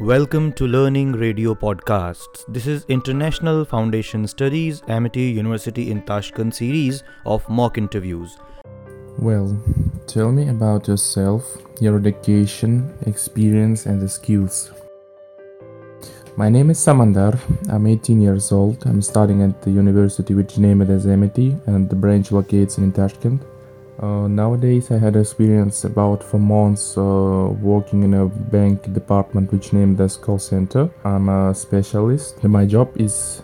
Welcome to Learning Radio Podcasts. This is International Foundation Studies Amity University in Tashkent series of mock interviews. Well, tell me about yourself, your education, experience, and the skills. My name is Samandar. I'm 18 years old. I'm studying at the university which named as Amity, and the branch locates in Tashkent. Uh, nowadays, I had experience about four months uh, working in a bank department which named as call center. I'm a specialist. My job is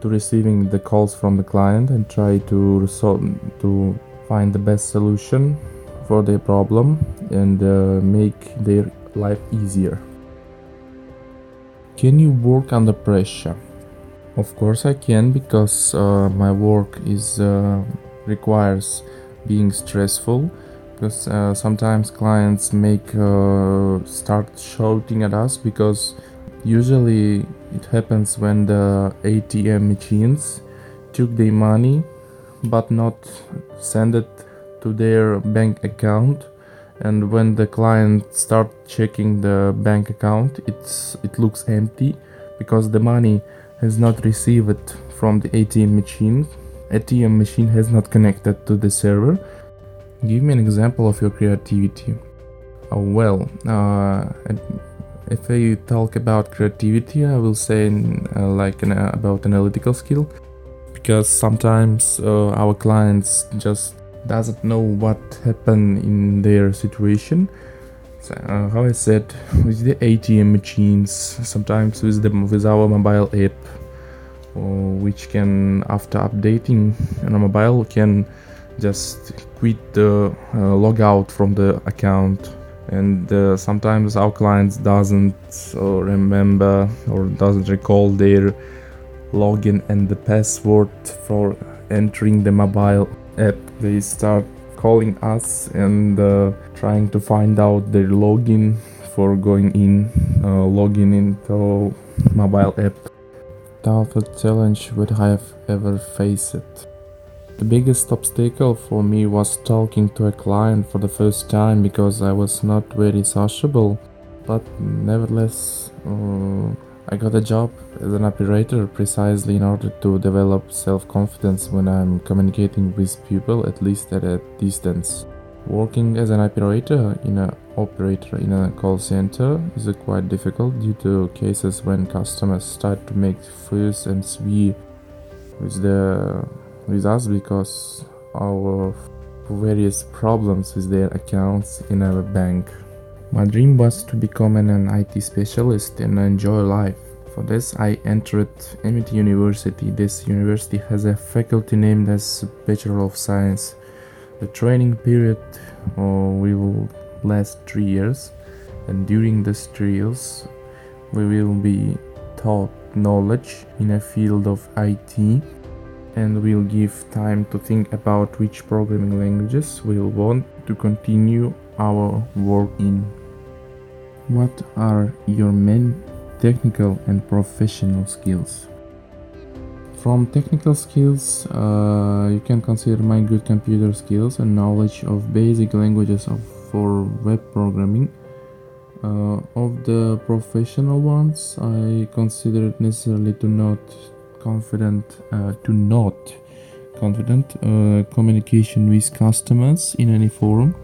to receiving the calls from the client and try to resolve to find the best solution for their problem and uh, make their life easier. Can you work under pressure? Of course I can because uh, my work is uh, requires being stressful because uh, sometimes clients make uh, start shouting at us because usually it happens when the ATM machines took their money but not send it to their bank account. And when the client start checking the bank account it's it looks empty because the money has not received from the ATM machine ATM machine has not connected to the server. Give me an example of your creativity. Oh, well, uh, if I talk about creativity, I will say uh, like an, uh, about analytical skill, because sometimes uh, our clients just doesn't know what happened in their situation. So, uh, how I said, with the ATM machines, sometimes with the with our mobile app, which can after updating on a mobile can just quit the uh, log out from the account. And uh, sometimes our clients doesn't uh, remember or doesn't recall their login and the password for entering the mobile app. They start calling us and uh, trying to find out their login for going in uh, login into mobile app toughest challenge would I have ever faced. The biggest obstacle for me was talking to a client for the first time because I was not very sociable, but nevertheless, uh, I got a job as an operator precisely in order to develop self confidence when I'm communicating with people, at least at a distance. Working as an operator in a operator in a call center is quite difficult due to cases when customers start to make fuss and swear with the with us because our various problems with their accounts in our bank. My dream was to become an IT specialist and enjoy life. For this, I entered Amity University. This university has a faculty named as Bachelor of Science the training period uh, will last three years, and during these three years, we will be taught knowledge in a field of IT and we'll give time to think about which programming languages we'll want to continue our work in. What are your main technical and professional skills? From technical skills, uh, you can consider my good computer skills and knowledge of basic languages of, for web programming. Uh, of the professional ones, I consider it necessarily to not confident uh, to not confident uh, communication with customers in any forum.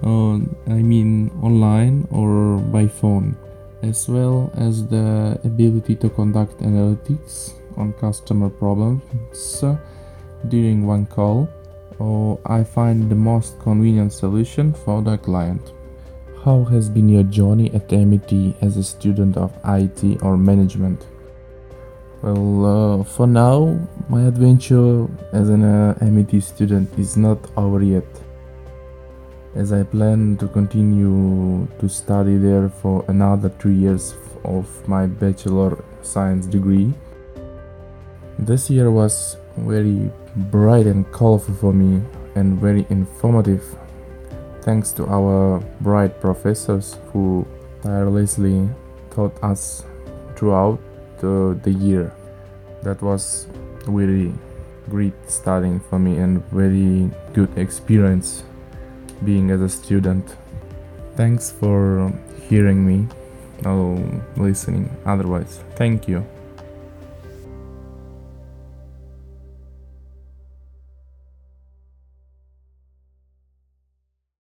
Uh, I mean online or by phone, as well as the ability to conduct analytics on customer problems during one call or I find the most convenient solution for the client. How has been your journey at Amity as a student of IT or management? Well, uh, for now, my adventure as an uh, Amity student is not over yet, as I plan to continue to study there for another two years of my Bachelor Science degree. This year was very bright and colorful for me and very informative thanks to our bright professors who tirelessly taught us throughout the, the year. That was very great studying for me and very good experience being as a student. Thanks for hearing me or listening otherwise. Thank you.